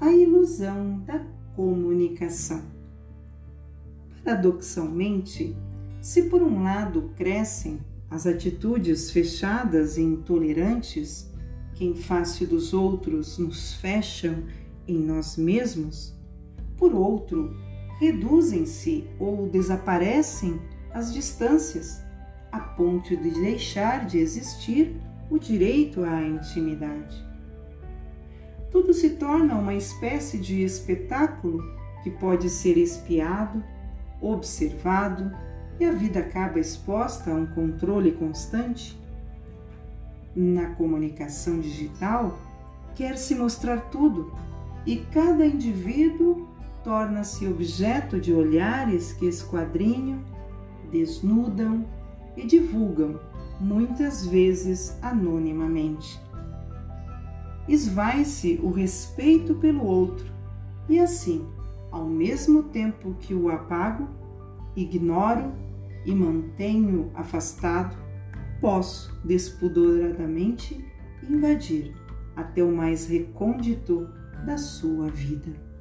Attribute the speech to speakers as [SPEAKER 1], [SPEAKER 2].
[SPEAKER 1] A ilusão da comunicação. Paradoxalmente, se por um lado crescem as atitudes fechadas e intolerantes, que em face dos outros nos fecham em nós mesmos, por outro, reduzem-se ou desaparecem as distâncias, a ponto de deixar de existir o direito à intimidade. Tudo se torna uma espécie de espetáculo que pode ser espiado, observado e a vida acaba exposta a um controle constante? Na comunicação digital, quer-se mostrar tudo e cada indivíduo torna-se objeto de olhares que esquadrinham, desnudam e divulgam, muitas vezes anonimamente. Esvai-se o respeito pelo outro e assim, ao mesmo tempo que o apago, ignoro e mantenho afastado, posso despudoradamente invadir até o mais recôndito da sua vida.